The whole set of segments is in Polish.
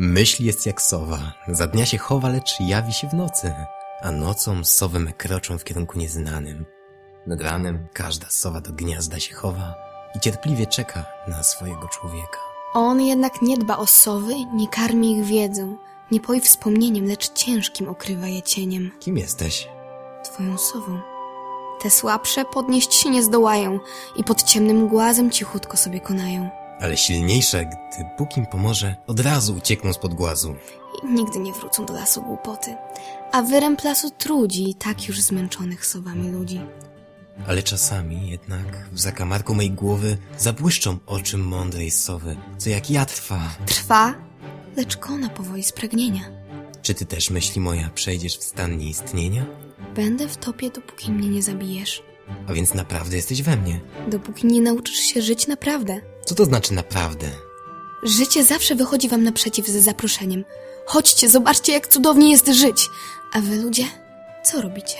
Myśl jest jak sowa. Za dnia się chowa, lecz jawi się w nocy. A nocą sowy me kroczą w kierunku nieznanym. Nad ranem każda sowa do gniazda się chowa i cierpliwie czeka na swojego człowieka. On jednak nie dba o sowy, nie karmi ich wiedzą, nie poi wspomnieniem, lecz ciężkim okrywa je cieniem. Kim jesteś? Twoją sową. Te słabsze podnieść się nie zdołają i pod ciemnym głazem cichutko sobie konają. Ale silniejsze, gdy Bóg im pomoże, od razu uciekną spod głazu. I nigdy nie wrócą do lasu głupoty. A wyręb lasu trudzi tak już zmęczonych sowami ludzi. Ale czasami jednak w zakamarku mej głowy zabłyszczą oczy mądrej sowy, co jak ja trwa. Trwa, lecz kona powoli z pragnienia. Czy ty też, myśli moja, przejdziesz w stan nieistnienia? Będę w tobie, dopóki mnie nie zabijesz. A więc naprawdę jesteś we mnie. Dopóki nie nauczysz się żyć naprawdę. Co to znaczy naprawdę? Życie zawsze wychodzi wam naprzeciw z zaproszeniem. Chodźcie, zobaczcie, jak cudownie jest żyć. A wy ludzie, co robicie?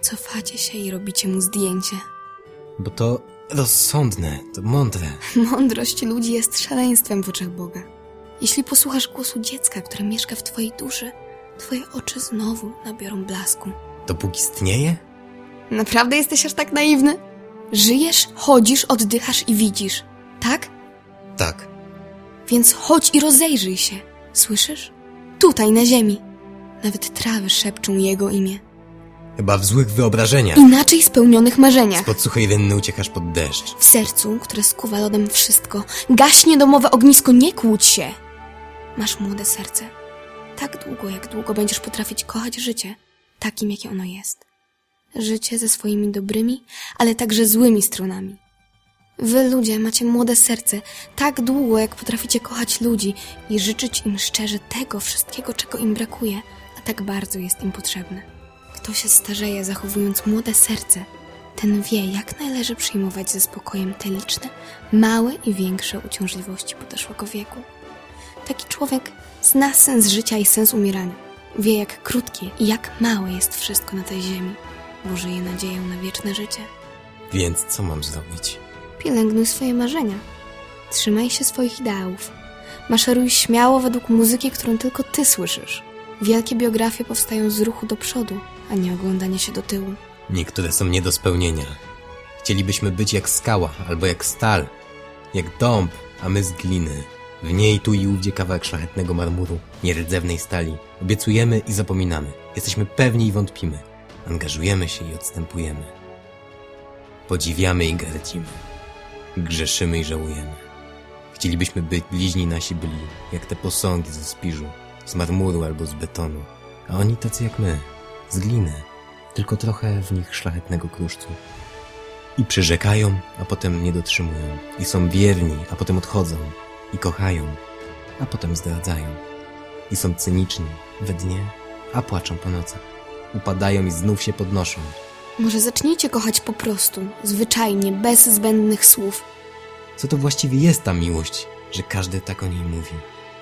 Cofacie się i robicie mu zdjęcie. Bo to rozsądne, to mądre. Mądrość ludzi jest szaleństwem w oczach Boga. Jeśli posłuchasz głosu dziecka, które mieszka w twojej duszy, twoje oczy znowu nabiorą blasku. Bóg istnieje? Naprawdę jesteś aż tak naiwny? Żyjesz, chodzisz, oddychasz i widzisz. Tak? Tak. Więc chodź i rozejrzyj się. Słyszysz? Tutaj, na ziemi. Nawet trawy szepczą jego imię. Chyba w złych wyobrażeniach. Inaczej spełnionych marzeniach. Spod suchej rynny uciekasz pod deszcz. W sercu, które skuwa lodem wszystko, gaśnie domowe ognisko, nie kłóć się. Masz młode serce. Tak długo, jak długo będziesz potrafić kochać życie, takim, jakie ono jest. Życie ze swoimi dobrymi, ale także złymi stronami. Wy, ludzie, macie młode serce tak długo, jak potraficie kochać ludzi i życzyć im szczerze tego wszystkiego, czego im brakuje, a tak bardzo jest im potrzebne. Kto się starzeje, zachowując młode serce, ten wie, jak należy przyjmować ze spokojem te liczne, małe i większe uciążliwości podeszłego wieku. Taki człowiek zna sens życia i sens umierania. Wie, jak krótkie i jak małe jest wszystko na tej ziemi, bo żyje nadzieją na wieczne życie. Więc co mam zrobić? Pielęgnuj swoje marzenia. Trzymaj się swoich ideałów. Maszeruj śmiało według muzyki, którą tylko ty słyszysz. Wielkie biografie powstają z ruchu do przodu, a nie oglądania się do tyłu. Niektóre są nie do spełnienia. Chcielibyśmy być jak skała albo jak stal, jak dąb, a my z gliny. W niej tu i ówdzie kawałek szlachetnego marmuru, nierdzewnej stali. Obiecujemy i zapominamy. Jesteśmy pewni i wątpimy. Angażujemy się i odstępujemy. Podziwiamy i gardzimy. Grzeszymy i żałujemy. Chcielibyśmy być bliźni nasi byli, jak te posągi ze spiżu, z marmuru albo z betonu. A oni tacy jak my, z gliny, tylko trochę w nich szlachetnego kruszcu. I przyrzekają, a potem nie dotrzymują. I są wierni, a potem odchodzą. I kochają, a potem zdradzają. I są cyniczni we dnie, a płaczą po nocach. Upadają i znów się podnoszą. Może zacznijcie kochać po prostu, zwyczajnie, bez zbędnych słów. Co to właściwie jest ta miłość, że każdy tak o niej mówi?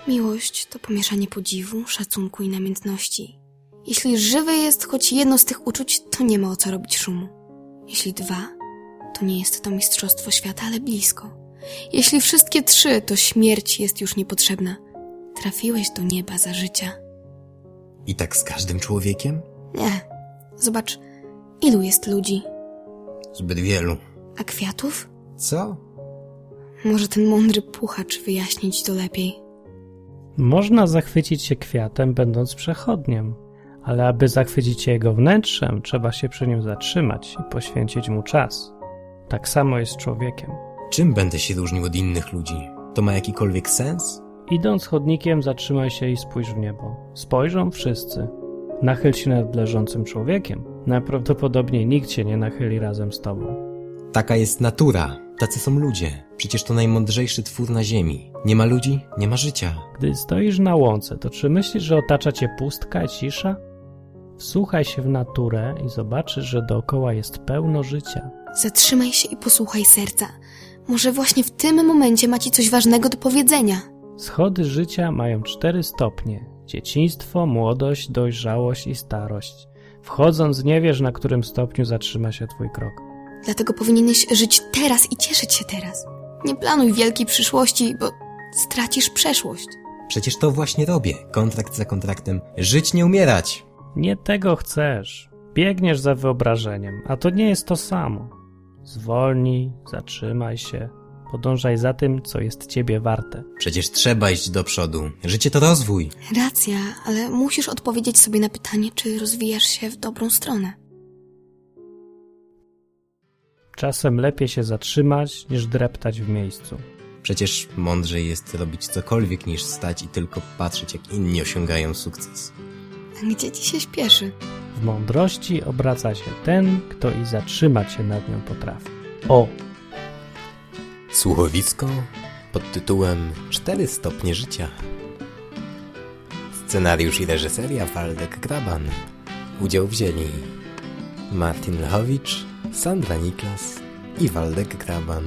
Miłość to pomieszanie podziwu, szacunku i namiętności. Jeśli żywe jest choć jedno z tych uczuć, to nie ma o co robić szumu. Jeśli dwa, to nie jest to mistrzostwo świata, ale blisko. Jeśli wszystkie trzy, to śmierć jest już niepotrzebna. Trafiłeś do nieba za życia. I tak z każdym człowiekiem? Nie. Zobacz, ilu jest ludzi, Zbyt wielu. a kwiatów? Co? Może ten mądry puchacz wyjaśnić to lepiej. Można zachwycić się kwiatem, będąc przechodniem, ale aby zachwycić się jego wnętrzem, trzeba się przy nim zatrzymać i poświęcić mu czas. Tak samo jest z człowiekiem. Czym będę się różnił od innych ludzi? To ma jakikolwiek sens? Idąc chodnikiem, zatrzymaj się i spójrz w niebo. Spojrzą wszyscy. Nachyl się nad leżącym człowiekiem. Najprawdopodobniej nikt się nie nachyli razem z tobą. Taka jest natura. Tacy są ludzie. Przecież to najmądrzejszy twór na ziemi. Nie ma ludzi, nie ma życia. Gdy stoisz na łące, to czy myślisz, że otacza cię pustka i cisza? Wsłuchaj się w naturę i zobaczysz, że dookoła jest pełno życia. Zatrzymaj się i posłuchaj serca. Może właśnie w tym momencie ma ci coś ważnego do powiedzenia. Schody życia mają cztery stopnie: dzieciństwo, młodość, dojrzałość i starość. Wchodząc, nie wiesz, na którym stopniu zatrzyma się twój krok. Dlatego powinieneś żyć teraz i cieszyć się teraz. Nie planuj wielkiej przyszłości, bo stracisz przeszłość. Przecież to właśnie robię. Kontrakt za kontraktem. Żyć, nie umierać. Nie tego chcesz. Biegniesz za wyobrażeniem, a to nie jest to samo. Zwolnij, zatrzymaj się, podążaj za tym, co jest ciebie warte. Przecież trzeba iść do przodu. Życie to rozwój. Racja, ale musisz odpowiedzieć sobie na pytanie, czy rozwijasz się w dobrą stronę. Czasem lepiej się zatrzymać, niż dreptać w miejscu. Przecież mądrzej jest robić cokolwiek niż stać i tylko patrzeć, jak inni osiągają sukces. A gdzie ci się śpieszy? W mądrości obraca się ten, kto i zatrzymać się nad nią potrafi. O, Słuchowisko pod tytułem Cztery stopnie życia. Scenariusz i reżyseria Waldek Graban. Udział wzięli Martin Lechowicz, Sandra Niklas i Waldek Graban.